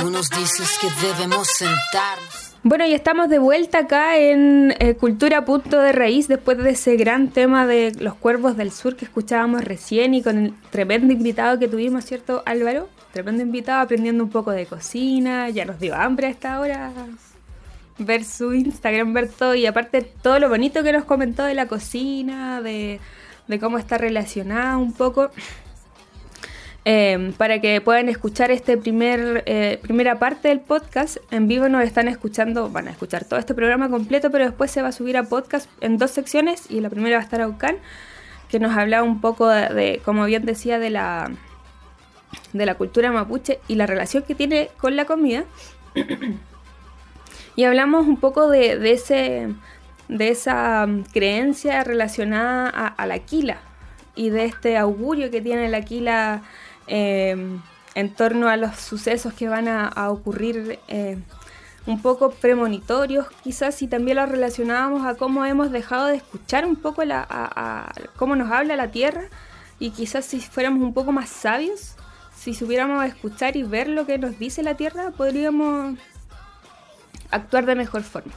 Tú nos dices que debemos sentarnos. Bueno, y estamos de vuelta acá en eh, Cultura Punto de Raíz después de ese gran tema de los cuervos del sur que escuchábamos recién y con el tremendo invitado que tuvimos, ¿cierto, Álvaro? Tremendo invitado aprendiendo un poco de cocina, ya nos dio hambre a esta hora ver su Instagram, ver todo y aparte todo lo bonito que nos comentó de la cocina, de, de cómo está relacionada un poco. Eh, para que puedan escuchar este primer eh, primera parte del podcast en vivo nos están escuchando van a escuchar todo este programa completo pero después se va a subir a podcast en dos secciones y la primera va a estar Aucan que nos hablaba un poco de, como bien decía de la de la cultura mapuche y la relación que tiene con la comida. Y hablamos un poco de, ese de esa mm, creencia relacionada a, la quila y de este augurio que tiene la quila Em, en torno a los sucesos que van a, ocurrir eh, un poco premonitorios quizás y también lo relacionábamos a cómo hemos dejado de escuchar un poco a, cómo nos habla la tierra y quizás si fuéramos un poco más sabios, si supiéramos escuchar y ver lo que nos dice la tierra, podríamos actuar de mejor forma.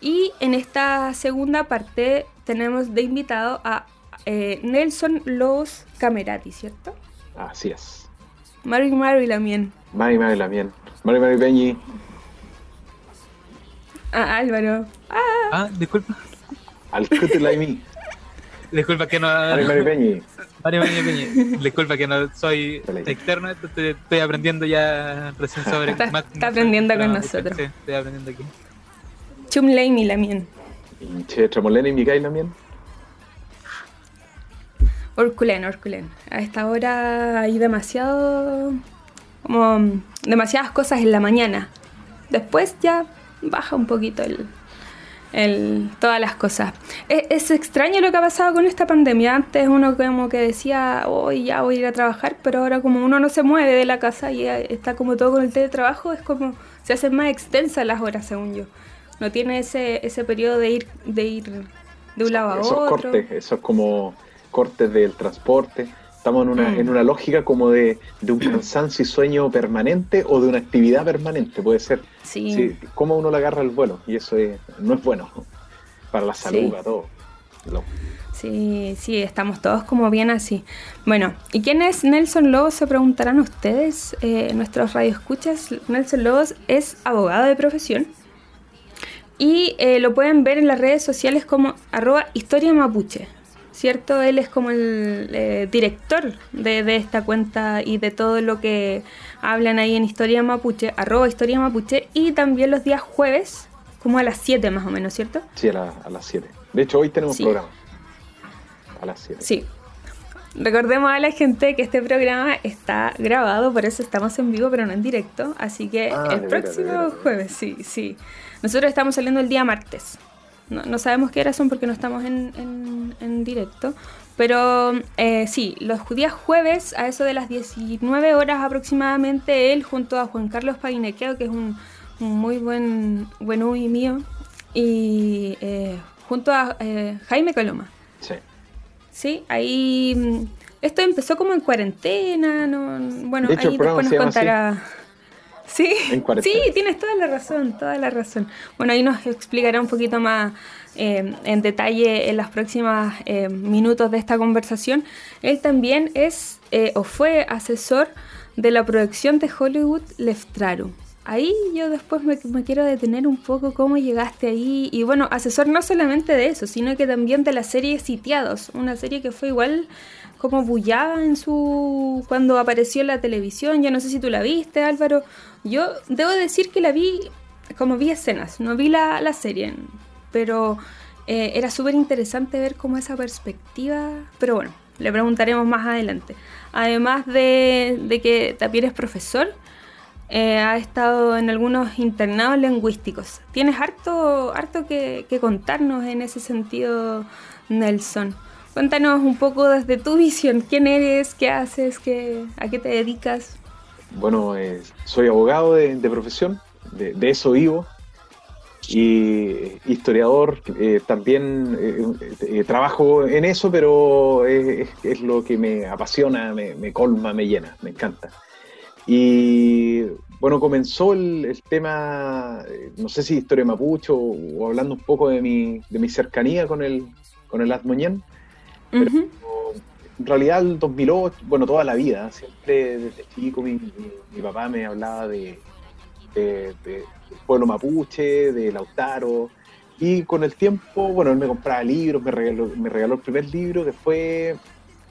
Y en esta segunda parte tenemos de invitado a eh, Nelson Los Camerati, ¿cierto? Así es. Mari Mari Lamien. Mari Mari Lamien. Mari Mari Peñi. Ah, Álvaro. Ah, ah disculpa. Al Laimi. Disculpa que no. Mari Mari Peñi. Mari Mari Peñi. Disculpa que no soy externo, estoy aprendiendo ya recién sobre. Está, está aprendiendo con nosotros. Sí, estoy aprendiendo aquí. Chum Laimi Lamien. Che, Tremolene y Mikai Lamien. Orculen, Orculen. A esta hora hay demasiado. como. demasiadas cosas en la mañana. Después ya baja un poquito el. todas las cosas. Es, extraño lo que ha pasado con esta pandemia. Antes uno como que decía, hoy ya voy a ir a trabajar, pero ahora como uno no se mueve de la casa y está como todo con el teletrabajo, es como se hacen más extensas las horas, según yo. No tiene ese, ese periodo de ir, de ir de un lado a otro. Cortes, eso es como cortes del transporte. Estamos en una, mm. en una lógica como de, un cansancio y sueño permanente o de una actividad permanente, puede ser. Sí. cómo uno le agarra el vuelo y eso no es bueno para la salud, para todo. Sí, sí, estamos todos como bien así. Bueno, ¿y quién es Nelson Lobos? Se preguntarán ustedes, eh, nuestros radioescuchas. Nelson Lobos es abogado de profesión y eh, lo pueden ver en las redes sociales como arroba historia mapuche. ¿Cierto? Él es como el eh, director de, esta cuenta y de todo lo que hablan ahí en Historia Mapuche, arroba Historia Mapuche, y también los días jueves, como a las 7 más o menos, ¿cierto? Sí, a, las 7. De hecho, hoy tenemos programa. A las 7. Sí. Recordemos a la gente que este programa está grabado, por eso estamos en vivo, pero no en directo. Así que ah, el próximo jueves, sí, sí. Nosotros estamos saliendo el día martes. No, sabemos qué horas son porque no estamos en, en, directo. Pero eh, sí, los días jueves, a eso de las 19 horas aproximadamente, él junto a Juan Carlos Paguinequeo, que es un, muy buen, buen uy mío, y eh, junto a eh, Jaime Coloma. Sí. Sí, ahí. Mm, esto empezó como en cuarentena, ¿no? Bueno, ahí después nos contará. Sí, sí, tienes toda la razón, toda la razón. Bueno, ahí nos explicará un poquito más eh, en detalle en los próximos eh, minutos de esta conversación. Él también es eh, o fue asesor de la producción de Hollywood Leftraru. Ahí yo después me, me, quiero detener un poco cómo llegaste ahí. Y bueno, asesor no solamente de eso, sino que también de la serie Sitiados, una serie que fue igual como bullada en su cuando apareció en la televisión. Yo no sé si tú la viste, Álvaro. Yo debo decir que la vi como vi escenas, no vi la, la serie, pero eh, era súper interesante ver como esa perspectiva. Pero bueno, le preguntaremos más adelante. Además de, de que también es profesor, eh, ha estado en algunos internados lingüísticos. Tienes harto, harto que, que contarnos en ese sentido, Nelson. Cuéntanos un poco desde tu visión, quién eres, qué haces, qué, a qué te dedicas. Bueno, eh, soy abogado de, profesión, de, eso vivo, y historiador, eh, también eh, trabajo en eso, pero es, lo que me apasiona, me, colma, me llena, me encanta. Y bueno, comenzó el, tema, eh, no sé si historia mapucho o, hablando un poco de mi, de mi cercanía con el, con el Azmoñén. En realidad el 2008, bueno, toda la vida, siempre desde chico mi, papá me hablaba de, de, pueblo mapuche, de Lautaro, y con el tiempo, bueno, él me compraba libros, me regaló, me regaló el primer libro que fue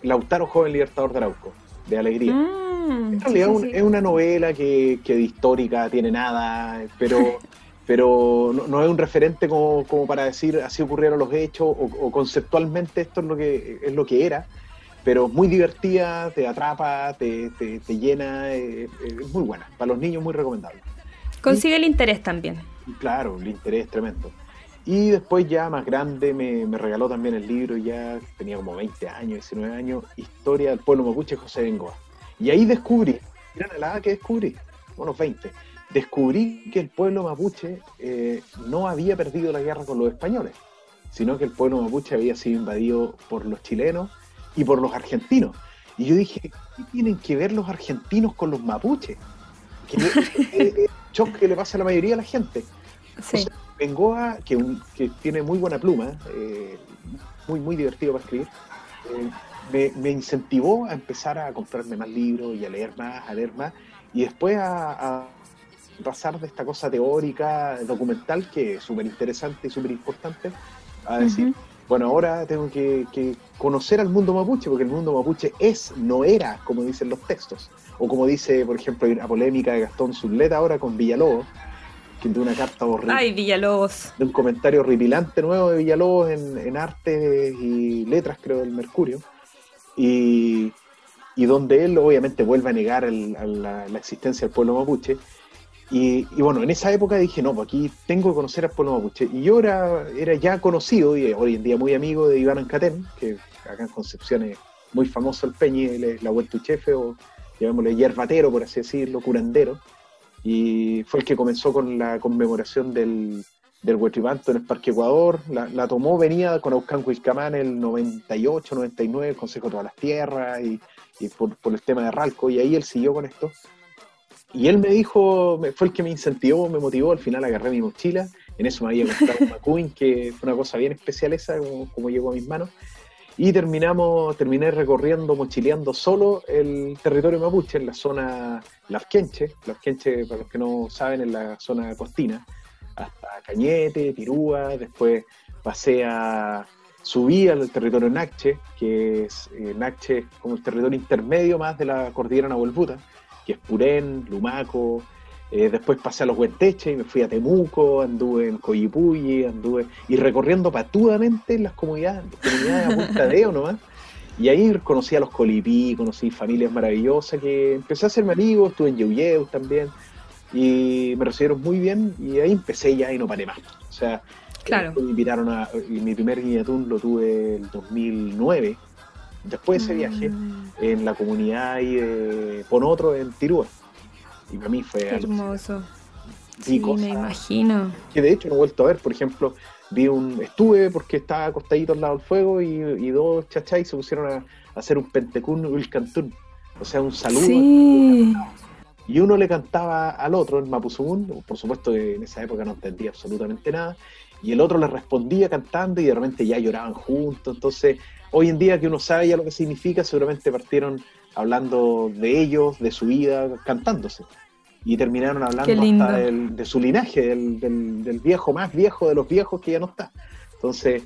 Lautaro, joven libertador de Arauco, de Alegría. Mm, en realidad es una novela que, que, de histórica tiene nada, pero, pero no, es un referente como, para decir así ocurrieron los hechos o, conceptualmente esto es lo que es lo que era, pero muy divertida, te atrapa, te, te, llena, es, muy buena. Para los niños muy recomendable. Consigue el interés también. Claro, el interés es tremendo. Y después ya más grande me, regaló también el libro, ya tenía como 20 años, 19 años, Historia del pueblo mapuche José Bengoa. Y ahí descubrí, mira la que descubrí, unos 20, descubrí que el pueblo mapuche eh, no había perdido la guerra con los españoles, sino que el pueblo mapuche había sido invadido por los chilenos y por los argentinos. Y yo dije, ¿qué tienen que ver los argentinos con los mapuches? Que es choque que le pasa a la mayoría de la gente. Sí. Bengoa, que, que tiene muy buena pluma, eh, muy, muy divertido para escribir, eh, me, incentivó a empezar a comprarme más libros y a leer más, a leer más, y después a, pasar de esta cosa teórica, documental, que es súper interesante y súper importante, a decir, bueno, ahora tengo que, conocer al mundo mapuche, porque el mundo mapuche es, no era, como dicen los textos, o como dice, por ejemplo, la polémica de Gastón Zuleta ahora con Villalobos, que de una carta horrible. Ay, Villalobos. De un comentario horripilante nuevo de Villalobos en, en arte y letras, creo, del Mercurio. Y, y donde él obviamente vuelve a negar la, existencia del pueblo mapuche. Y, bueno, en esa época dije, no, pues aquí tengo que conocer al pueblo mapuche. Y yo era, ya conocido y hoy en día muy amigo de Iván Ancatén, que acá en Concepción es muy famoso el Peñi, la chefe o llamémosle yerbatero, por así decirlo, curandero y fue el que comenzó con la conmemoración del, del Huetribanto en el Parque Ecuador. La, tomó, venía con Aucán Huilcamán el 98, 99, el Consejo de todas las Tierras y, por, el tema de Ralco, y ahí él siguió con esto. Y él me dijo, fue el que me incentivó, me motivó, al final agarré mi mochila, en eso me había comprado un McQueen, que fue una cosa bien especial esa, como, como llegó a mis manos, y terminamos, terminé recorriendo, mochileando solo el territorio mapuche en la zona Lafquenche. Lafquenche, para los que no saben, en la zona costina, hasta Cañete, Pirúa, después pasé a, subí al territorio Nache, que es eh, como el territorio intermedio más de la cordillera Nahuelbuta, que es Purén, Lumaco, eh, después pasé a los Huenteches y me fui a Temuco, anduve en Coyipulli, anduve y recorriendo patudamente las comunidades, comunidades a Punta de nomás. Y ahí conocí a los Colipí, conocí familias maravillosas que empecé a hacerme amigos, estuve en Yeuyeu también y me recibieron muy bien y ahí empecé ya y no paré más. O sea, claro. me invitaron a mi primer guiñatún lo tuve en 2009, después de ese viaje mm. en la comunidad ahí de Ponotro en Tirúa. Y para mí fue hermoso. Sí, me imagino. Que de hecho no he vuelto a ver, por ejemplo, vi un estuve porque estaba acostadito al lado del fuego y, dos chachai se pusieron a, hacer un pentecún el cantún. O sea, un saludo. Sí. Y uno le cantaba al otro en Mapuzungún, por supuesto que en esa época no entendía absolutamente nada, y el otro le respondía cantando y de repente ya lloraban juntos. Entonces, hoy en día que uno sabe ya lo que significa, seguramente partieron hablando de ellos, de su vida, cantándose. Y terminaron hablando hasta de su linaje, del, viejo más viejo de los viejos que ya no está. Entonces,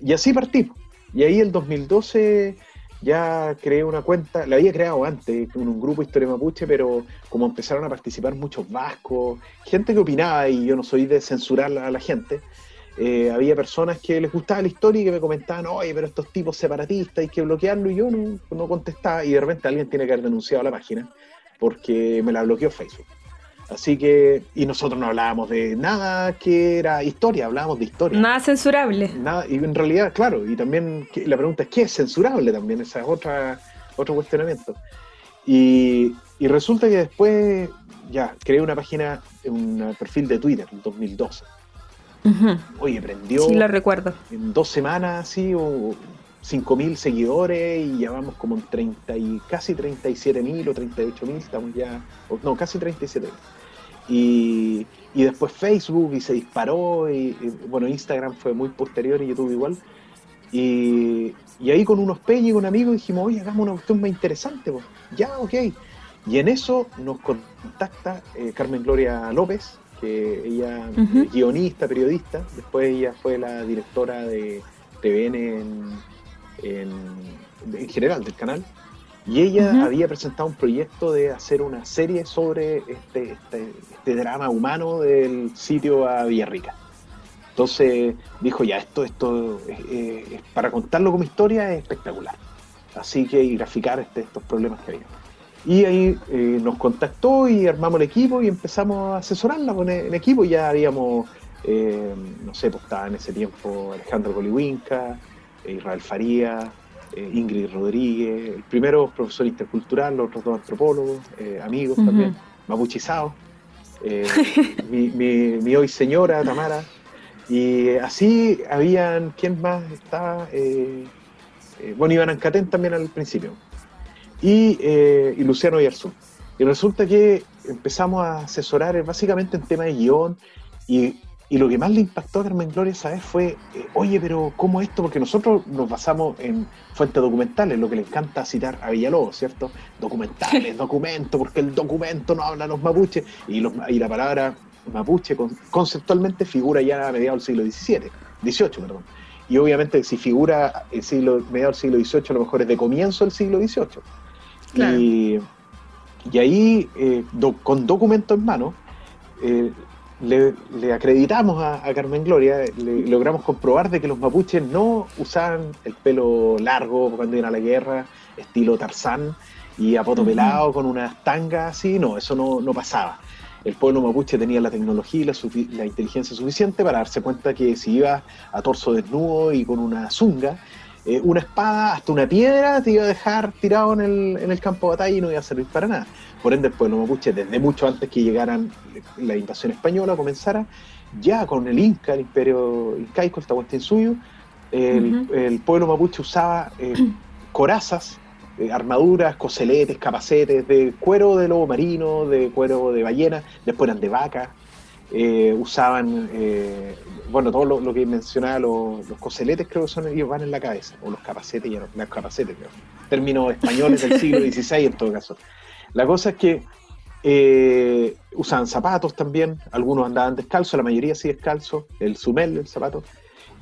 y así partimos. Y ahí el 2012 ya creé una cuenta, la había creado antes con un grupo Historia Mapuche, pero como empezaron a participar muchos vascos, gente que opinaba, y yo no soy de censurar a la gente, eh, había personas que les gustaba la historia y que me comentaban, oye, pero estos tipos separatistas hay que bloquearlo y yo no, contestaba y de repente alguien tiene que haber denunciado la página porque me la bloqueó Facebook. Así que, y nosotros no hablábamos de nada que era historia, hablábamos de historia. Nada censurable. Nada, y en realidad, claro, y también la pregunta es, ¿qué es censurable también? Ese es otra, otro cuestionamiento. Y, y resulta que después, ya, creé una página, un perfil de Twitter en 2012 Oye, prendió. Sí, lo recuerdo. En dos semanas, así, o 5.000 seguidores y ya vamos como en 30 y casi 37.000 o 38.000, estamos ya, no, casi 37.000. Y, y después Facebook y se disparó, y, bueno, Instagram fue muy posterior y YouTube igual. Y, y ahí con unos peñas y con amigos dijimos, oye, hagamos una cuestión más interesante, pues. ya, ok. Y en eso nos contacta eh, Carmen Gloria López, ella es guionista, periodista, después ella fue la directora de TVN en, en, general del canal, y ella había presentado un proyecto de hacer una serie sobre este, este, este drama humano del sitio a Villarrica. Entonces dijo, ya, esto, esto para contarlo como historia es espectacular. Así que y graficar este, estos problemas que había. Y ahí eh, nos contactó y armamos el equipo y empezamos a asesorarla con el, equipo. Ya habíamos, eh, no sé, pues estaba en ese tiempo Alejandro Coliwinca, Israel Faría, eh, Ingrid Rodríguez, el primero profesor intercultural, los otros dos antropólogos, amigos también, mapuchizados, mi, mi, hoy señora Tamara. Y así habían, ¿quién más estaba? bueno, Iván Ancatén también al principio y, eh, y Luciano Yarzún. Y resulta que empezamos a asesorar básicamente en tema de guion y, y, lo que más le impactó a Carmen Gloria esa vez fue, eh, oye, pero ¿cómo esto? Porque nosotros nos basamos en fuentes documentales, lo que le encanta citar a Villalobos, ¿cierto? Documentales, documentos, porque el documento no habla los mapuches y, los, y la palabra mapuche conceptualmente figura ya a mediados del siglo XVII, XVIII, perdón. Y obviamente si figura el siglo, mediados del siglo XVIII, a lo mejor es de comienzo del siglo XVIII. Y, ahí, eh, con documento en mano, eh, le, acreditamos a, Carmen Gloria, le, logramos comprobar de que los mapuches no usaban el pelo largo cuando iban a la guerra, estilo Tarzán, y a poto pelado con unas tangas así, no, eso no, no pasaba. El pueblo mapuche tenía la tecnología y la, la, inteligencia suficiente para darse cuenta que si iba a torso desnudo y con una zunga, eh, una espada hasta una piedra te iba a dejar tirado en el, en el campo de batalla y no iba a servir para nada. Por ende, el pueblo mapuche, desde mucho antes que llegaran la invasión española, comenzara, ya con el Inca, el imperio incaico, el Tahuantinsuyo, el, el pueblo mapuche usaba eh, corazas, eh, armaduras, coseletes, capacetes de cuero de lobo marino, de cuero de ballena, después eran de vaca, usaban bueno, todo lo, que mencionaba, los, coseletes creo que son ellos van en la cabeza, o los capacetes, ya no, los capacetes, creo. Términos españoles del siglo XVI en todo caso. La cosa es que eh, usaban zapatos también, algunos andaban descalzos, la mayoría sí descalzo, el sumel, el zapato.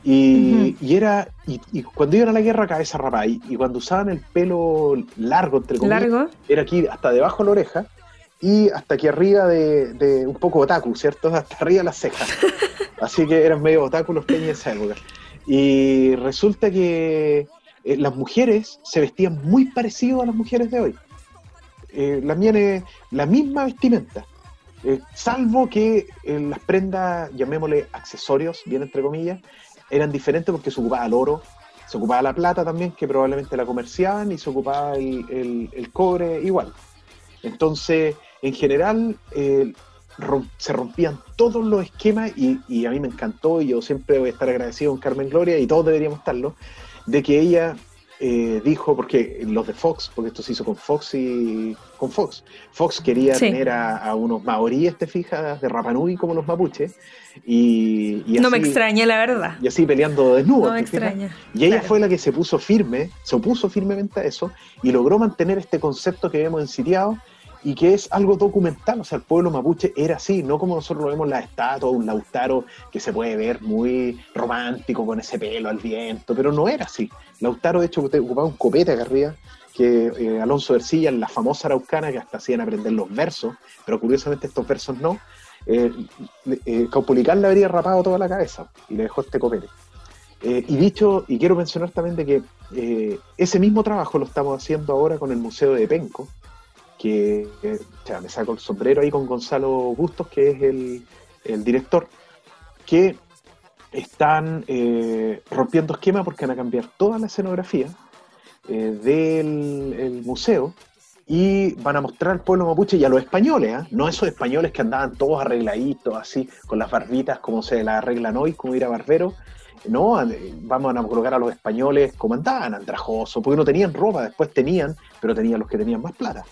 Y, era, y, cuando iban a la guerra, cabeza rapada. Y, cuando usaban el pelo largo, entre comillas, ¿Largo? era aquí hasta debajo de la oreja y hasta aquí arriba de, un poco otaku, ¿cierto? Hasta arriba de las cejas. Así que eran medio otáculos peña en esa época. Y resulta que eh, las mujeres se vestían muy parecido a las mujeres de hoy. Eh, las la misma vestimenta, eh, salvo que las prendas, llamémosle accesorios, bien entre comillas, eran diferentes porque se ocupaba el oro, se ocupaba la plata también, que probablemente la comerciaban, y se ocupaba el, el cobre igual. Entonces, en general, se rompían todos los esquemas y, a mí me encantó y yo siempre voy a estar agradecido con Carmen Gloria y todos deberíamos estarlo, de que ella eh, dijo, porque los de Fox, porque esto se hizo con Fox y con Fox, Fox quería tener a, unos maoríes, te fijas, de Rapanui como los mapuches y, no me extraña la verdad. Y así peleando desnudo. No me extraña. Y ella fue la que se puso firme, se opuso firmemente a eso y logró mantener este concepto que vemos en Sitiado y que es algo documental, o sea, el pueblo mapuche era así, no como nosotros lo vemos la estatua, un Lautaro que se puede ver muy romántico con ese pelo al viento, pero no era así. Lautaro, de hecho, ocupaba un copete acá arriba, que eh, Alonso Ercilla, la famosa araucana, que hasta hacían aprender los versos, pero curiosamente estos versos no, eh, eh, le habría rapado toda la cabeza y le dejó este copete. Eh, y dicho, y quiero mencionar también de que ese mismo trabajo lo estamos haciendo ahora con el Museo de Penco, que me saco el sombrero ahí con Gonzalo Bustos, que es el, director, que están eh, rompiendo esquema porque van a cambiar toda la escenografía eh, del museo y van a mostrar al pueblo mapuche y a los españoles, ¿ah? no esos españoles que andaban todos arregladitos así, con las barbitas como se las arreglan hoy, como ir a barbero, no, vamos a colocar a los españoles como andaban, andrajosos, porque no tenían ropa, después tenían, pero tenían los que tenían más plata.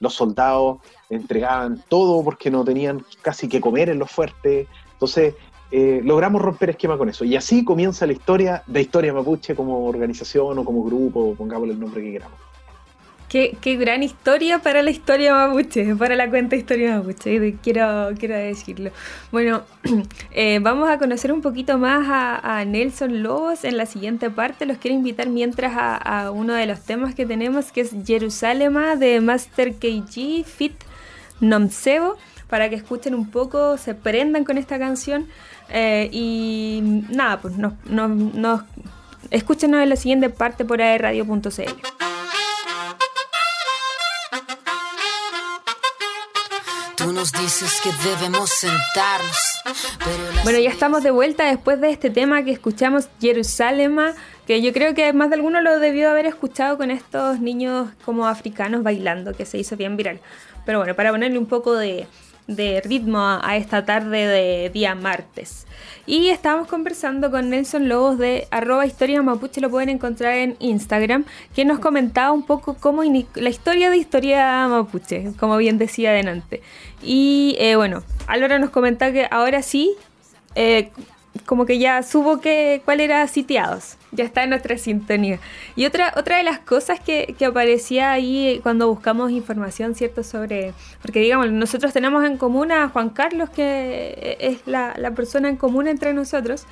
Los soldados entregaban todo porque no tenían casi que comer en los fuertes. Entonces, eh, logramos romper esquema con eso. Y así comienza la historia de Historia Mapuche como organización o como grupo, pongámosle el nombre que queramos. Qué, gran historia para la historia mapuche, para la cuenta historia mapuche, quiero, quiero decirlo. Bueno, eh, vamos a conocer un poquito más a, Nelson Lobos en la siguiente parte. Los quiero invitar mientras a, uno de los temas que tenemos, que es Jerusalema de Master KG Fit Nomsebo, para que escuchen un poco, se prendan con esta canción. Eh, y nada, pues nos, nos, nos, escúchenos en la siguiente parte por aerradio.cl. nos dices que debemos sentarnos. Bueno, ya estamos de vuelta después de este tema que escuchamos, Jerusalema, que yo creo que más de alguno lo debió haber escuchado con estos niños como africanos bailando, que se hizo bien viral. Pero bueno, para ponerle un poco de, de ritmo a, esta tarde de día martes. Y estábamos conversando con Nelson Lobos de arroba historia mapuche, lo pueden encontrar en Instagram, que nos comentaba un poco cómo la historia de historia mapuche, como bien decía adelante. Y eh, bueno, Álvaro nos comentaba que ahora sí, eh, como que ya supo que cuál era sitiados. Ya está en nuestra sintonía. Y otra, otra de las cosas que, que, aparecía ahí cuando buscamos información, ¿cierto? Sobre. Porque digamos, nosotros tenemos en común a Juan Carlos, que es la, la persona en común entre nosotros.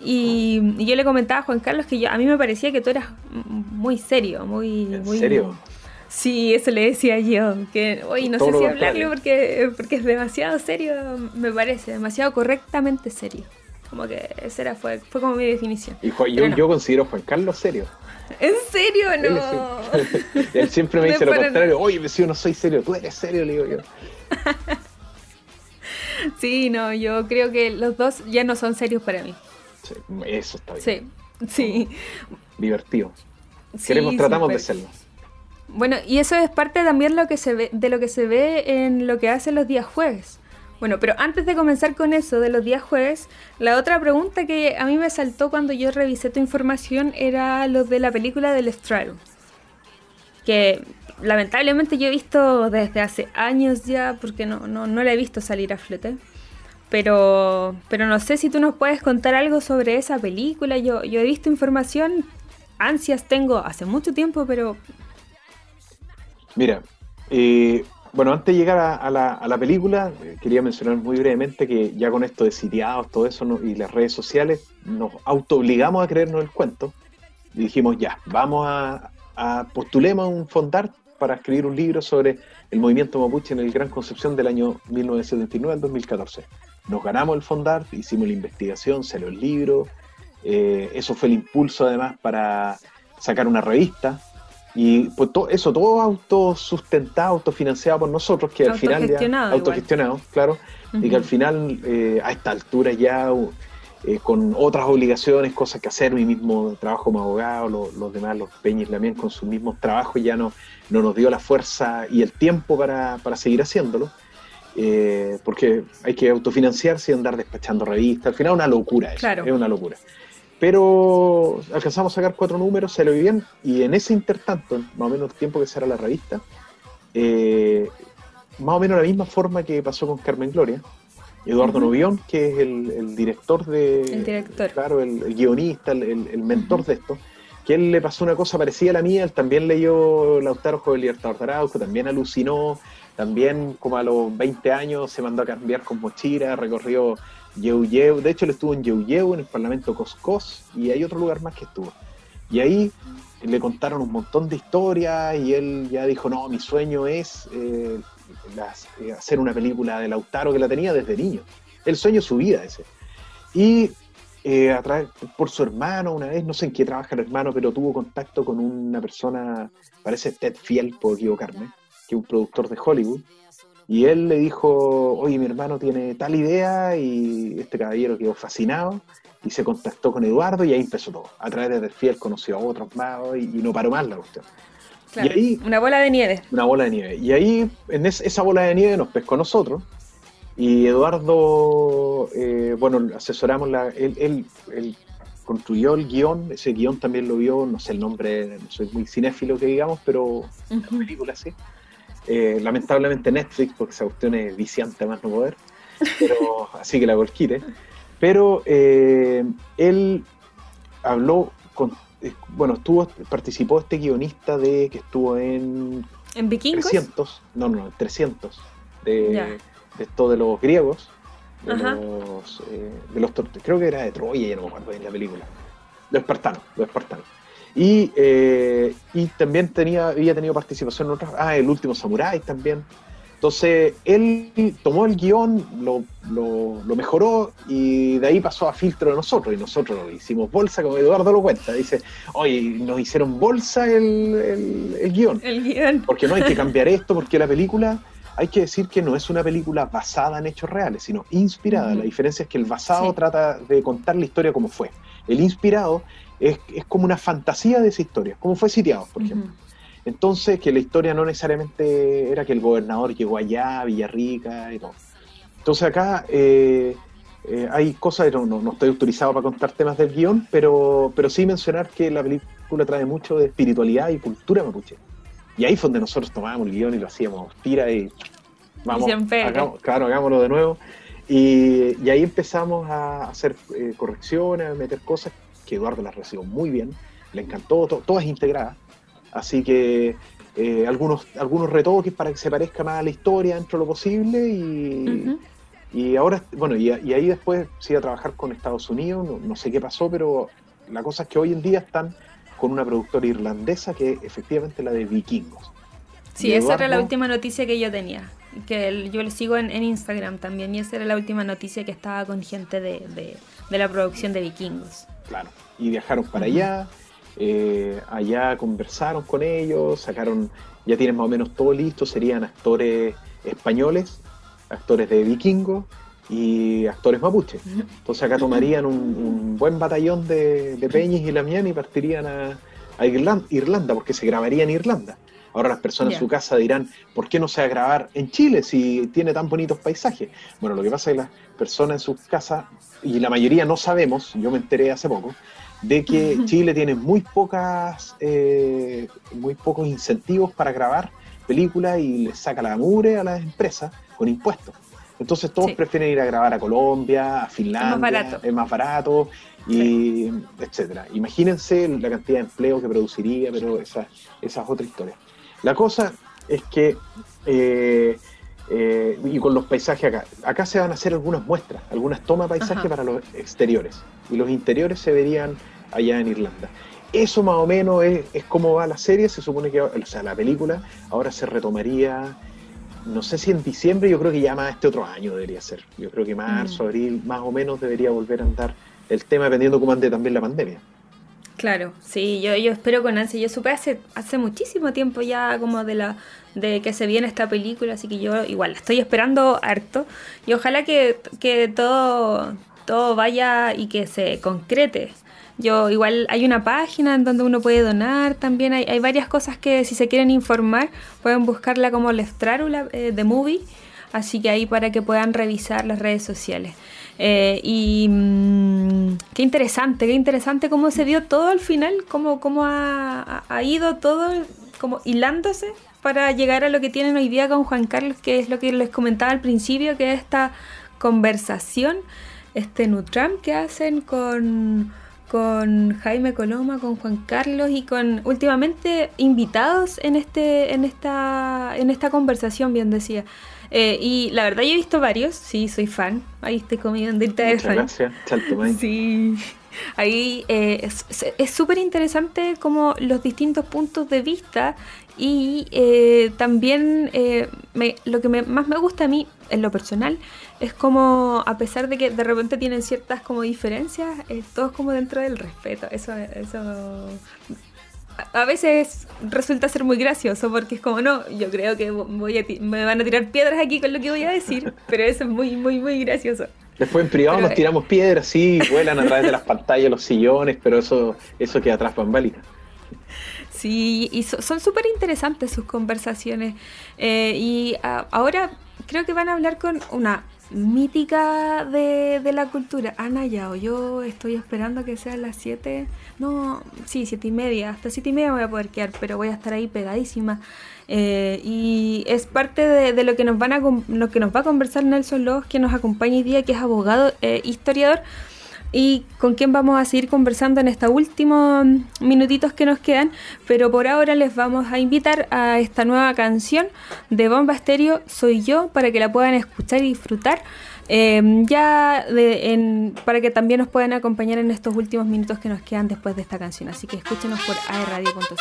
Y, yo le comentaba a Juan Carlos que yo, a mí me parecía que tú eras muy serio, muy. ¿En muy, serio? Sí, eso le decía yo. Que, hoy no sé si hablarle porque, porque es demasiado serio, me parece, demasiado correctamente serio. Como que esa era, fue, fue como mi definición. Y yo, yo considero a Juan Carlos serio. ¿En serio? No. Él, siempre me dice lo contrario. Oye, si yo no soy serio, tú eres serio, le digo yo. sí, no, yo creo que los dos ya no son serios para mí. Sí, eso está bien. Sí, sí. Divertido. Queremos, tratamos de serlo. Bueno, y eso es parte también lo que se ve, de lo que se ve en lo que hacen los días jueves. Bueno, pero antes de comenzar con eso de los días jueves, la otra pregunta que a mí me saltó cuando yo revisé tu información era lo de la película del Estrado. Que lamentablemente yo he visto desde hace años ya, porque no, no, no la he visto salir a flete. Pero, pero no sé si tú nos puedes contar algo sobre esa película. Yo, yo he visto información, ansias tengo hace mucho tiempo, pero... Mira, eh, bueno, antes de llegar a, la, película, eh, quería mencionar muy brevemente que ya con esto de sitiados, todo eso y las redes sociales, nos autoobligamos a creernos el cuento y dijimos ya, vamos a, a postulemos un fondar para escribir un libro sobre el movimiento mapuche en el Gran Concepción del año 1979 al 2014. Nos ganamos el fondar, hicimos la investigación, salió el libro, eh, eso fue el impulso además para sacar una revista y pues todo eso, todo autosustentado, autofinanciado por nosotros, que al final ya, autogestionado, claro, y que al final eh, a esta altura ya eh, con otras obligaciones, cosas que hacer, mi mismo trabajo como abogado, los, demás, los Peñas también con sus mismos trabajos ya no, no nos dio la fuerza y el tiempo para, para seguir haciéndolo. Eh, porque hay que autofinanciarse y andar despachando revistas. Al final es una locura eso, es una locura. Pero alcanzamos a sacar cuatro números, se lo bien, y en ese intertanto, más o menos el tiempo que será la revista, eh, más o menos la misma forma que pasó con Carmen Gloria, Eduardo Novión, que es el, director de. El director. Claro, el, guionista, el, mentor de esto, que él le pasó una cosa parecida a la mía, él también leyó Lautaro Joven Libertador de Arauco, también alucinó, también como a los 20 años se mandó a cambiar con mochila, recorrió Yeu de hecho él estuvo en Yeu en el Parlamento Coscos, y hay otro lugar más que estuvo. Y ahí le contaron un montón de historias y él ya dijo, no, mi sueño es eh, eh, hacer una película de Lautaro que la tenía desde niño. El sueño de su vida ese. Y eh, por su hermano, una vez, no sé en qué trabaja el hermano, pero tuvo contacto con una persona, parece Ted Fiel, por equivocarme, que es un productor de Hollywood, y él le dijo, oye, mi hermano tiene tal idea y este caballero quedó fascinado y se contactó con Eduardo y ahí empezó todo. A través de Fiel conoció a otros más y, no paró más la cuestión. y ahí, una bola de nieve. Una bola de nieve. Y ahí, en esa bola de nieve nos pescó nosotros y Eduardo, eh, bueno, asesoramos la... Él, él, construyó el guion, ese guion también lo vio, no sé el nombre, no soy muy cinéfilo que digamos, pero la película sí. Eh, lamentablemente Netflix, porque esa cuestión es viciante más no poder, pero así que la golquite. Pero eh, él habló con, eh, bueno, estuvo, participó este guionista de que estuvo en... ¿En Vikingos? 300, no, no, 300, de, de esto de los griegos, de los, de los, creo que era de Troya, ya no me acuerdo en la película, los espartanos, los espartanos. Y, eh, y también tenía, había tenido participación en otras. Ah, El último Samurai también. Entonces, él tomó el guion, lo, lo, mejoró y de ahí pasó a filtro de nosotros. Y nosotros lo hicimos bolsa, como Eduardo lo cuenta. Dice, oye, nos hicieron bolsa el, el, guion. El guion. Porque no hay que cambiar esto, porque la película, hay que decir que no es una película basada en hechos reales, sino inspirada. La diferencia es que el basado trata de contar la historia como fue. El inspirado es, como una fantasía de esa historia, como fue sitiado, por ejemplo. Entonces, que la historia no necesariamente era que el gobernador llegó allá, a Villarrica y todo. Entonces acá eh, eh, hay cosas, no, no, estoy autorizado para contar temas del guion, pero, pero sí mencionar que la película trae mucho de espiritualidad y cultura mapuche. Y ahí fue donde nosotros tomábamos el guion y lo hacíamos, tira y vamos, claro, hagámoslo de nuevo. Y, y, ahí empezamos a hacer eh, correcciones, a meter cosas que Eduardo las recibió muy bien, le encantó, todas integradas, así que eh, algunos, algunos retoques para que se parezca más a la historia dentro de lo posible y, y ahora, bueno, y, ahí después se iba a trabajar con Estados Unidos, no, sé qué pasó, pero la cosa es que hoy en día están con una productora irlandesa que es efectivamente la de Vikingos. Sí, esa era la última noticia que yo tenía, que yo le sigo en, Instagram también, y esa era la última noticia que estaba con gente de, de la producción de Vikingos. Claro, y viajaron para allá, eh, allá conversaron con ellos, sacaron, ya tienen más o menos todo listo, serían actores españoles, actores de vikingo y actores mapuche. Entonces acá tomarían un, buen batallón de, de Peñas y Lamián y partirían a, Irlanda, porque se grabaría en Irlanda. Ahora las personas en su casa dirán, ¿por qué no se va a grabar en Chile si tiene tan bonitos paisajes? Bueno, lo que pasa es que las personas en sus casas, y la mayoría no sabemos, yo me enteré hace poco, de que Chile tiene muy pocas, eh, muy pocos incentivos para grabar películas y le saca la mure a las empresas con impuestos. Entonces todos prefieren ir a grabar a Colombia, a Finlandia, es más barato, y etcétera. Imagínense la cantidad de empleo que produciría, pero esa, esa es otra historia. La cosa es que, eh, eh, y con los paisajes acá, acá se van a hacer algunas muestras, algunas tomas de paisaje para los exteriores, y los interiores se verían allá en Irlanda. Eso más o menos es, es como va la serie, se supone que, o sea, la película ahora se retomaría, no sé si en diciembre, yo creo que ya más este otro año debería ser. Yo creo que marzo, mm. abril, más o menos debería volver a andar el tema, dependiendo cómo ande también la pandemia. Claro, sí, yo, yo espero con ansia. Yo supe hace, hace muchísimo tiempo ya como de la de que se viene esta película, así que yo igual la estoy esperando harto y ojalá que, que todo, todo vaya y que se concrete. Yo igual hay una página en donde uno puede donar también, hay, hay varias cosas que si se quieren informar pueden buscarla como Lestrárula eh, de Movie, así que ahí para que puedan revisar las redes sociales. Eh, y mm, qué interesante, qué interesante cómo se dio todo al final, cómo, cómo ha, ido todo como hilándose para llegar a lo que tienen hoy día con Juan Carlos, que es lo que les comentaba al principio, que es esta conversación, este Nutram que hacen con con Jaime Coloma, con Juan Carlos y con últimamente invitados en este, en esta, en esta conversación, bien decía. Eh, y la verdad yo he visto varios, sí, soy fan. Ahí estoy comiendo de fan. Gracias, Sí. Ahí eh, es súper interesante como los distintos puntos de vista y eh, también lo que más me gusta a mí, en lo personal, es como, a pesar de que de repente tienen ciertas como diferencias, es todo como dentro del respeto. Eso, eso a veces resulta ser muy gracioso porque es como, no, yo creo que voy a me van a tirar piedras aquí con lo que voy a decir, pero eso es muy, muy, muy gracioso. Después en privado nos tiramos piedras, sí, vuelan a través de las pantallas, los sillones, pero eso, eso queda atrás bambalinas. Sí, y son súper interesantes sus conversaciones. Eh, y ah, ahora creo que van a hablar con una mítica de, la cultura. Ana Yao, yo estoy esperando que sea las 7, no, sí, 7 y media, hasta 7 y media voy a poder quedar, pero voy a estar ahí pegadísima. Eh, y es parte de, lo que nos van a lo que nos va a conversar Nelson Lobos, que nos acompaña hoy día, que es abogado e historiador y con quien vamos a seguir conversando en estos últimos minutitos que nos quedan, pero por ahora les vamos a invitar a esta nueva canción de Bomba Estéreo, Soy Yo, para que la puedan escuchar y disfrutar. Em, ya para que también nos puedan acompañar en estos últimos minutos que nos quedan después de esta canción. Así que escúchenos por aerradio.cl.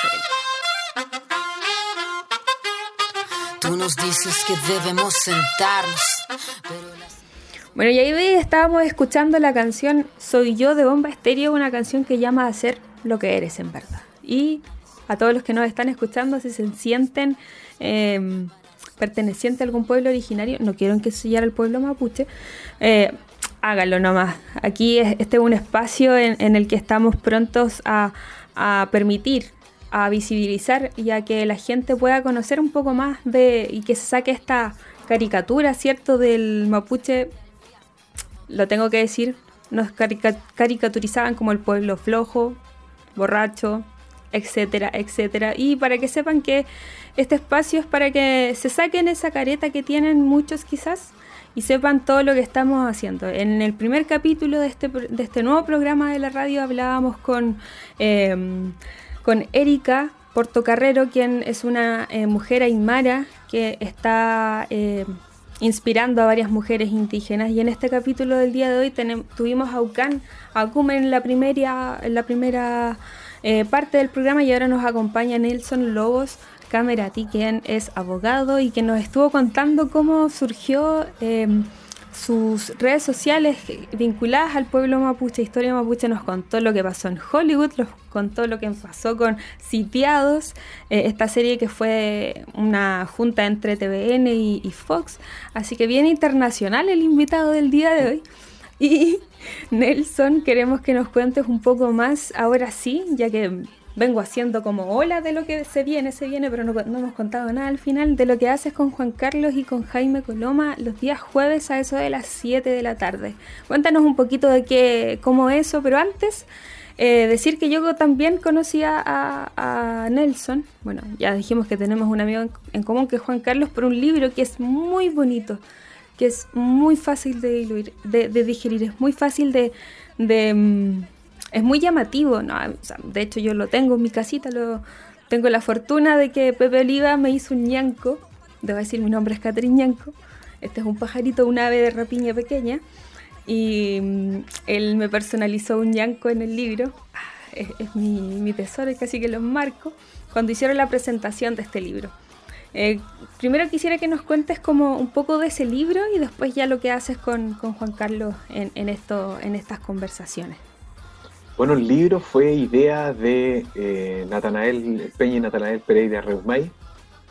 Sentarnos, bueno, y ahí estábamos escuchando la canción Soy yo de Bomba Estéreo, una canción que llama a ser lo que eres en verdad. Y a todos los que nos están escuchando, si se sienten eh, pertenecientes a algún pueblo originario, no quiero encasillar al pueblo mapuche, eh, háganlo nomás. Aquí este es un espacio en, el que estamos prontos a, a permitir a visibilizar y a que la gente pueda conocer un poco más de y que se saque esta caricatura, ¿cierto?, del mapuche lo tengo que decir, nos caricaturizaban como el pueblo flojo, borracho, etcétera, etcétera. Y para que sepan que este espacio es para que se saquen esa careta que tienen muchos quizás y sepan todo lo que estamos haciendo. En el primer capítulo de este, de este nuevo programa de la radio hablábamos con, em, con Erika Portocarrero, quien es una eh, mujer aymara que está... Eh, inspirando a varias mujeres indígenas. Y en este capítulo del día de hoy tuvimos a Ucán, a en la primera, en la primera eh, parte del programa y ahora nos acompaña Nelson Lobos Camerati, quien es abogado y que nos estuvo contando cómo surgió em, sus redes sociales vinculadas al pueblo mapuche. Historia Mapuche nos contó lo que pasó en Hollywood, nos contó lo que pasó con Sitiados, eh, esta serie que fue una junta entre TVN y, y, Fox. Así que bien internacional el invitado del día de hoy. Y Nelson, queremos que nos cuentes un poco más ahora sí, ya que vengo haciendo como hola de lo que se viene, se viene, pero no, hemos contado nada al final de lo que haces con Juan Carlos y con Jaime Coloma los días jueves a eso de las 7 de la tarde. Cuéntanos un poquito de qué, cómo eso, pero antes eh, decir que yo también conocía a, Nelson, bueno, ya dijimos que tenemos un amigo en, común que es Juan Carlos, por un libro que es muy bonito, que es muy fácil de, de, de digerir, es muy fácil de... de mm, es muy llamativo, ¿no? de hecho yo lo tengo en mi casita, lo, tengo la fortuna de que Pepe Oliva me hizo un ñanco, debo decir mi nombre es Catherine Ñanco, este es un pajarito, un ave de rapiña pequeña, y mm, él me personalizó un ñanco en el libro, ah, es, mi, mi, tesoro, casi que lo marco, cuando hicieron la presentación de este libro. Eh, primero quisiera que nos cuentes como un poco de ese libro y después ya lo que haces con, con Juan Carlos en, en, esto, en estas conversaciones. Bueno, el libro fue idea de eh, Natanael Peña y Natanael Pereira Reumay,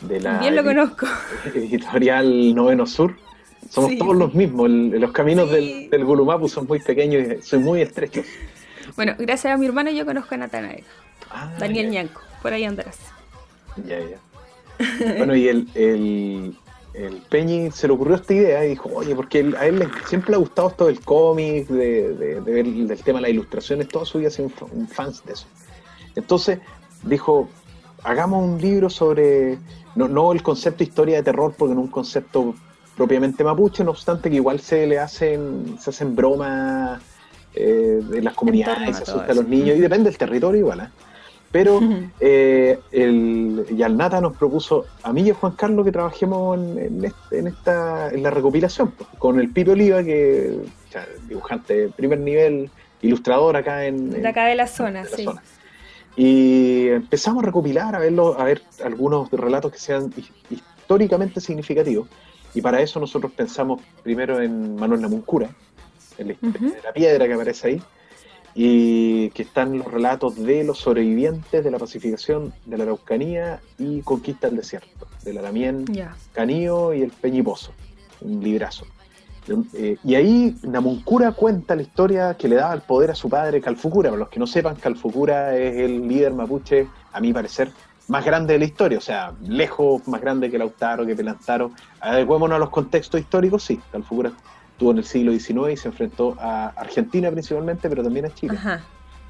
de la Bien lo conozco. editorial Noveno Sur. Somos todos los mismos, los caminos del, del, Gulumapu son muy pequeños y son muy estrechos. Bueno, gracias a mi hermano yo conozco a Natanael. Ah, Daniel Ñanco, por ahí andarás. Ya, ya. bueno, y el, el, el Peñi se le ocurrió esta idea y dijo, oye, porque a él siempre le ha gustado todo el cómic, de, ver del tema de las ilustraciones, toda su vida ha sido un, fan de eso. Entonces dijo, hagamos un libro sobre, no, el concepto historia de terror, porque no es un concepto propiamente mapuche, no obstante que igual se le hacen, se hacen bromas eh, de las comunidades, se asusta a los niños, y depende del territorio igual, ¿eh? Pero eh, el Yalnata nos propuso a mí y a Juan Carlos que trabajemos en, esta, en la recopilación, pues, con el Pipe Oliva, que dibujante de primer nivel, ilustrador acá en... De acá de la zona, sí. Y empezamos a recopilar, a, verlo, a ver algunos relatos que sean históricamente significativos. Y para eso nosotros pensamos primero en Manuel Namuncura, en la piedra que aparece ahí, y que están los relatos de los sobrevivientes de la pacificación de la Araucanía y conquista del desierto, del Alamien, Canío y el Peñiposo, un librazo. Eh, y ahí Namuncura cuenta la historia que le daba el poder a su padre Calfucura. Para los que no sepan, Calfucura es el líder mapuche, a mi parecer, más grande de la historia, o sea, lejos más grande que Lautaro, que Pelantaro. Adecuémonos a los contextos históricos, sí, Calfucura estuvo en el siglo XIX y se enfrentó a Argentina principalmente, pero también a Chile.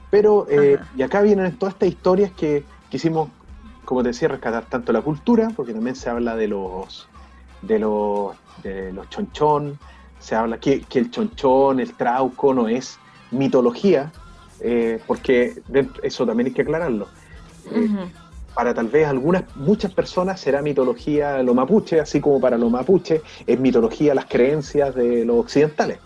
Pero, eh, y acá vienen todas estas historias que quisimos, como te decía, rescatar tanto la cultura, porque también se habla de los, de los, de los chonchón, se habla que, que el chonchón, el trauco no es mitología, eh, porque eso también hay que aclararlo. Eh, para tal vez algunas, muchas personas será mitología lo mapuche, así como para los mapuche es mitología las creencias de los occidentales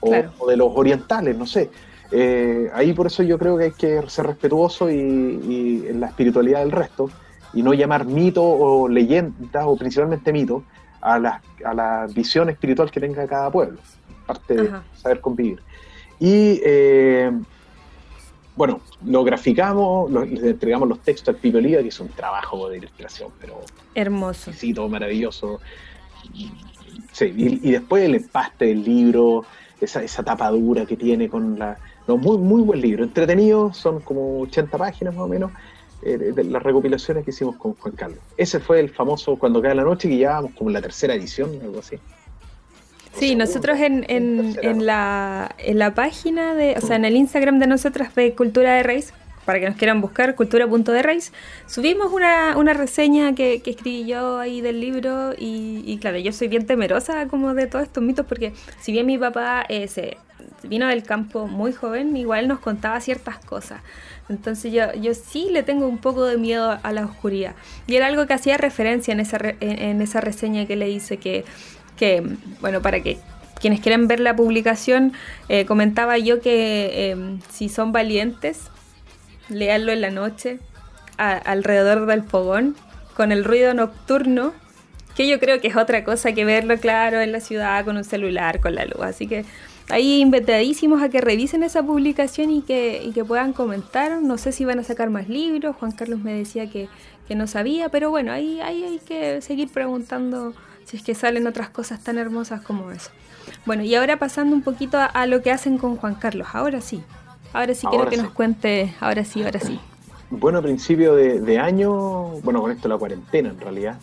o, de los orientales, no sé. Eh, ahí por eso yo creo que hay que ser respetuoso y, en la espiritualidad del resto y no llamar mito o leyenda o principalmente mito a la, a la visión espiritual que tenga cada pueblo, parte de saber convivir. Y eh, bueno, lo graficamos, le entregamos los textos al Pipo que es un trabajo de ilustración, pero hermoso. todo maravilloso. Sí, y, después el empaste del libro, esa, esa tapadura que tiene con la. No, muy, muy buen libro, entretenido, son como 80 páginas más o menos. Eh, de las recopilaciones que hicimos con Juan Carlos. Ese fue el famoso Cuando cae la noche, que llevábamos como la tercera edición, algo así. Sí, nosotros en, en, en, la, en la página de, o sea, en el Instagram de nosotras de Cultura de Raíz, para que nos quieran buscar, cultura.de Raíz, subimos una, una reseña que, que, escribí yo ahí del libro y, y, claro, yo soy bien temerosa como de todos estos mitos porque si bien mi papá eh, se vino del campo muy joven, igual nos contaba ciertas cosas. Entonces yo, yo sí le tengo un poco de miedo a la oscuridad. Y era algo que hacía referencia en esa, en esa reseña que le hice, que que, bueno, para que quienes quieran ver la publicación, eh, comentaba yo que em, si son valientes, leanlo en la noche, alrededor del fogón, con el ruido nocturno, que yo creo que es otra cosa que verlo, claro, en la ciudad, con un celular, con la luz. Así que ahí invitadísimos a que revisen esa publicación y que, y que puedan comentar. No sé si van a sacar más libros, Juan Carlos me decía que, que no sabía, pero bueno, ahí, ahí hay que seguir preguntando si es que salen otras cosas tan hermosas como eso. Bueno, y ahora pasando un poquito a, lo que hacen con Juan Carlos, ahora sí, ahora sí quiero que nos cuente, ahora sí, ahora sí. Bueno, a principio de, año, bueno, con esto la cuarentena en realidad,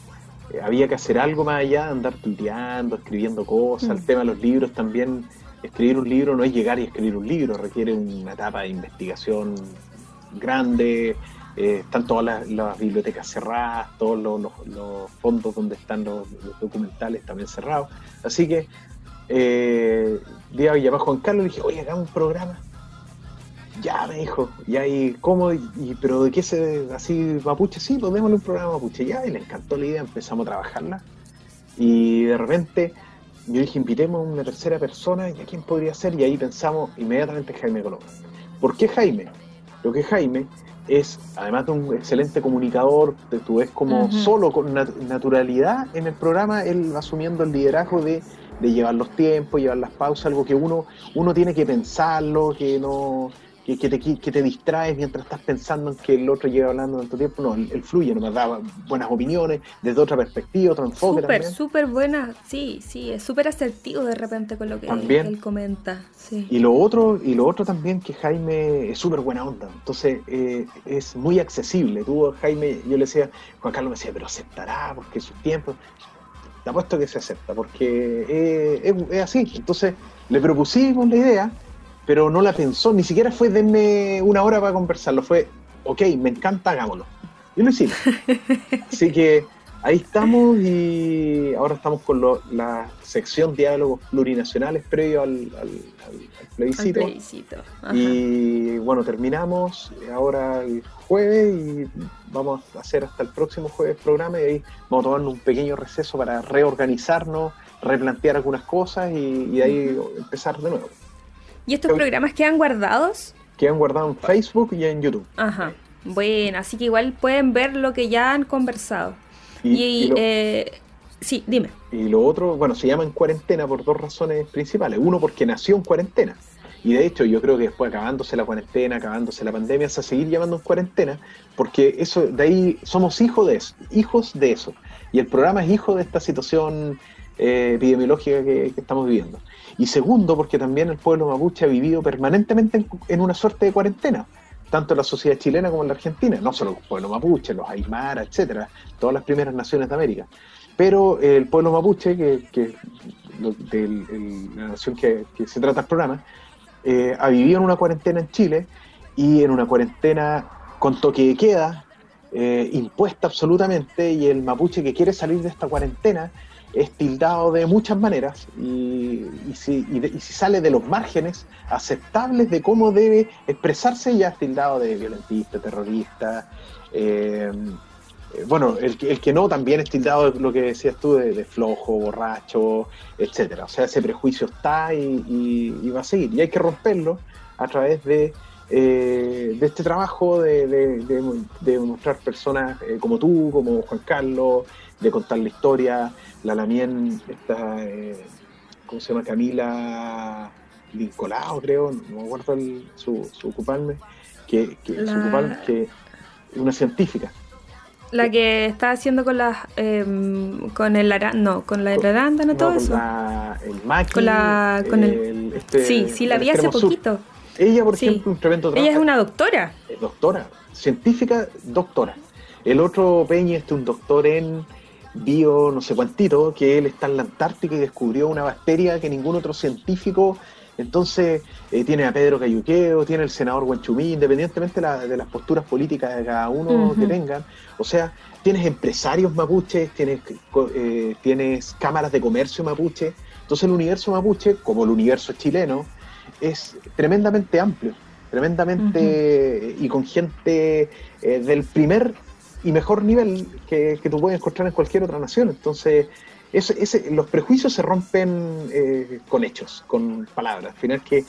eh, había que hacer algo más allá, andar tuiteando, escribiendo cosas, el mm. tema de los libros también, escribir un libro no es llegar y escribir un libro, requiere una etapa de investigación grande, eh, están todas las, bibliotecas cerradas, todos los, fondos donde están los, documentales también cerrados. Así que eh, día llamé a Juan Carlos y dije, oye, hagamos un programa. Ya me dijo, y cómo, y, pero de qué se así mapuche, sí, pues démosle un programa mapuche, ya, y le encantó la idea, empezamos a trabajarla. Y de repente yo dije, invitemos a una tercera persona, ¿y a quién podría ser? Y ahí pensamos inmediatamente Jaime Colón. ¿Por qué Jaime? Lo que Jaime es, además de un excelente comunicador, tú ves como solo con naturalidad en el programa, él asumiendo el liderazgo de, de, llevar los tiempos, llevar las pausas, algo que uno, uno tiene que pensarlo, que no que, te, que te distraes mientras estás pensando en que el otro lleva hablando tanto tiempo. No, él, fluye, nos da buenas opiniones, desde otra perspectiva, otro enfoque. Súper, súper buena, sí, sí, es súper asertivo de repente con lo que él, comenta. Sí. Y, lo otro, y lo otro también que Jaime es súper buena onda, entonces eh, es muy accesible. Tú, Jaime, yo le decía, Juan Carlos me decía, pero aceptará porque sus tiempos. Te apuesto que se acepta, porque eh, es, así. Entonces le propusimos la idea pero no la pensó, ni siquiera fue denme una hora para conversarlo, fue, ok, me encanta, hagámoslo. Y lo hicimos. Así que ahí estamos y ahora estamos con la sección Diálogos Plurinacionales previo al, plebiscito. Y bueno, terminamos ahora el jueves y vamos a hacer hasta el próximo jueves programa y ahí vamos a tomar un pequeño receso para reorganizarnos, replantear algunas cosas y, ahí empezar de nuevo. ¿Y estos programas quedan guardados? Quedan guardados en Facebook y en YouTube. Ajá. Bueno, así que igual pueden ver lo que ya han conversado. Y, eh, sí, dime. Y lo otro, bueno, se llama en cuarentena por dos razones principales. Uno, porque nació en cuarentena. Y de hecho, yo creo que después, acabándose la cuarentena, acabándose la pandemia, se seguir llamando en cuarentena, porque eso, de ahí somos hijos de eso, hijos de eso. Y el programa es hijo de esta situación eh, epidemiológica que, estamos viviendo. Y segundo, porque también el pueblo mapuche ha vivido permanentemente en, una suerte de cuarentena, tanto en la sociedad chilena como en la argentina, no solo el pueblo mapuche, los aymara, etcétera, todas las primeras naciones de América. Pero el pueblo mapuche, que, de la nación que, se trata el programa, eh, ha vivido en una cuarentena en Chile y en una cuarentena con toque de queda, eh, impuesta absolutamente, y el mapuche que quiere salir de esta cuarentena es tildado de muchas maneras y, si, sale de los márgenes aceptables de cómo debe expresarse, ya es tildado de violentista, terrorista. Eh, bueno, el, el, que no también es tildado de lo que decías tú, de, flojo, borracho, etcétera. O sea, ese prejuicio está y, va a seguir. Y hay que romperlo a través de, eh, de este trabajo de, de mostrar personas eh, como tú, como Juan Carlos, de contar la historia, la Lamien, esta, eh, ¿cómo se llama? Camila Lincolao, creo, no me acuerdo su, su ocuparme, que, que, que es una científica. La que está haciendo con las em, con el no, con la arándano, no, todo con eso. La, el maqui, con la con el, este, Sí, sí la vi hace poquito. Ella, por ejemplo, un tremendo Ella es una doctora. doctora, científica, doctora. El otro Peña este un doctor en bio no sé cuántito, que él está en la Antártica y descubrió una bacteria que ningún otro científico. Entonces, eh, tiene a Pedro Cayuqueo, tiene el senador Guanchumí, independientemente de las posturas políticas de cada uno que tengan. O sea, tienes empresarios mapuches, tienes, eh, tienes cámaras de comercio mapuche. Entonces, el universo mapuche, como el universo chileno, es tremendamente amplio, tremendamente y con gente eh, del primer y mejor nivel que, tú puedes encontrar en cualquier otra nación. Entonces, ese, los prejuicios se rompen eh, con hechos, con palabras. Al final que,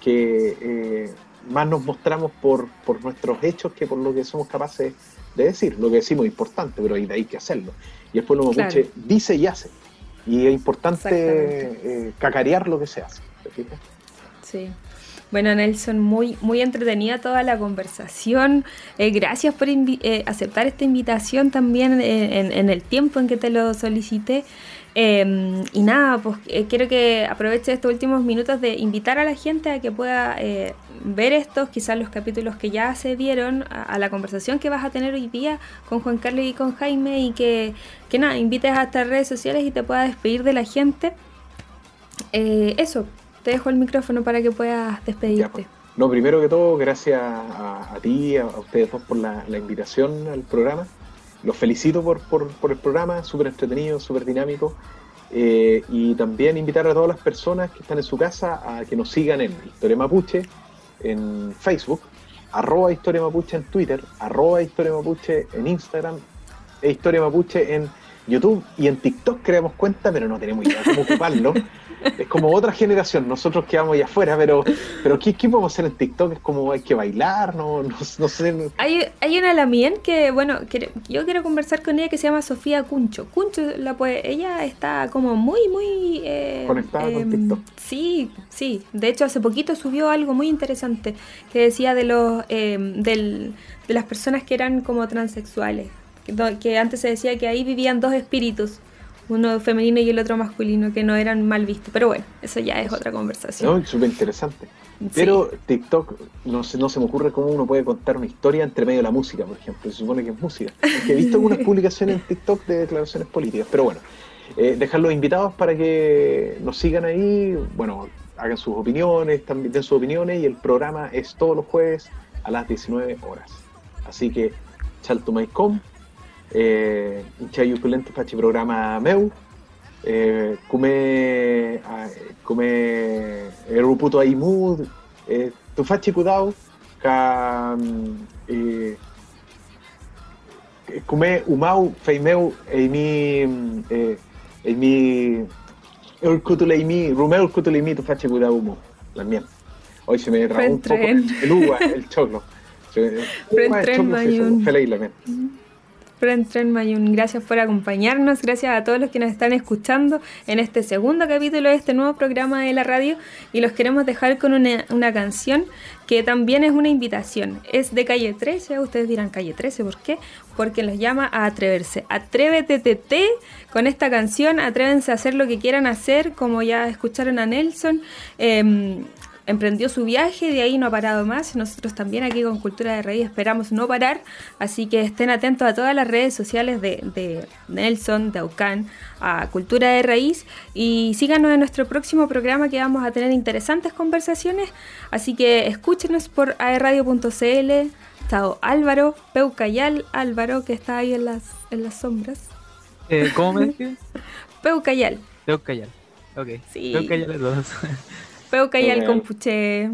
que eh, más nos mostramos por, por, nuestros hechos que por lo que somos capaces de decir. Lo que decimos es importante, pero hay que hacerlo. Y el pueblo mapuche dice y hace. Y es importante eh, cacarear lo que se hace. Sí. Bueno, Nelson, muy, muy entretenida toda la conversación. Eh, gracias por eh, aceptar esta invitación también en, el tiempo en que te lo solicité. Em, y nada, pues eh, quiero que aproveche estos últimos minutos de invitar a la gente a que pueda ver estos, quizás los capítulos que ya se dieron, a, la conversación que vas a tener hoy día con Juan Carlos y con Jaime y que, que nada, invites a estas redes sociales y te puedas despedir de la gente. eso, te dejo el micrófono para que puedas despedirte. Pues. No, primero que todo, gracias a, ti, a, ustedes dos por la, invitación al programa. Los felicito por, el programa, súper entretenido, súper dinámico. Eh, y también invitar a todas las personas que están en su casa a que nos sigan en Historia Mapuche en Facebook, arroba Historia Mapuche en Twitter, arroba Historia Mapuche en Instagram e Historia Mapuche en YouTube y en TikTok creamos cuenta, pero no tenemos idea cómo ocuparlo. es como otra generación, nosotros quedamos allá afuera, pero, pero ¿qué, ¿qué, podemos hacer en TikTok? Es como hay que bailar, no, no, sé. Hay, hay una Lamien que, bueno, yo quiero conversar con ella que se llama Sofía Cuncho. Cuncho, la puede, ella está como muy, muy... Eh, Conectada con em, TikTok. Sí, sí. De hecho, hace poquito subió algo muy interesante que decía de los em, del, de las personas que eran como transexuales. que antes se decía que ahí vivían dos espíritus uno femenino y el otro masculino, que no eran mal vistos. Pero bueno, eso ya es otra conversación. No, súper interesante. Pero TikTok, no se, no se me ocurre cómo uno puede contar una historia entre medio de la música, por ejemplo. Se supone que es música. he visto algunas publicaciones en TikTok de declaraciones políticas. Pero bueno, eh, dejar los invitados para que nos sigan ahí. Bueno, hagan sus opiniones, también den sus opiniones. Y el programa es todos los jueves a las 19 horas. Así que, chaltumaicom eh, itxai ukulente faci programa meu, eh, kume, kume erruputo aimu, eh, tu eh, faci kudau, ca mm, Eh, kume umau feimeu mi mm, Eh, eimi... mi rumeu urkutuleimi tu faci kudau umu, la mía. Hoy se me trabó un poco el uva, el choclo. Se, el uva, el la mía. Mm -hmm. Tren Mayun, gracias por acompañarnos, gracias a todos los que nos están escuchando en este segundo capítulo de este nuevo programa de la radio y los queremos dejar con una, canción que también es una invitación. Es de Calle 13, ustedes dirán Calle 13, ¿por qué? Porque los llama a atreverse. Atrévete TT con esta canción, atrévense a hacer lo que quieran hacer, como ya escucharon a Nelson. Em, emprendió su viaje, de ahí no ha parado más. Nosotros también aquí con Cultura de Raíz esperamos no parar, así que estén atentos a todas las redes sociales de, de Nelson, de Aucán, a Cultura de Raíz y síganos en nuestro próximo programa que vamos a tener interesantes conversaciones, así que escúchenos por aerradio.cl. Estado Álvaro, Peucayal Álvaro, que está ahí en las, en las sombras. Eh, ¿Cómo me decís? Peucayal. Peucayal, ok. Sí. Peucayal es dos. Peucayal Compuche.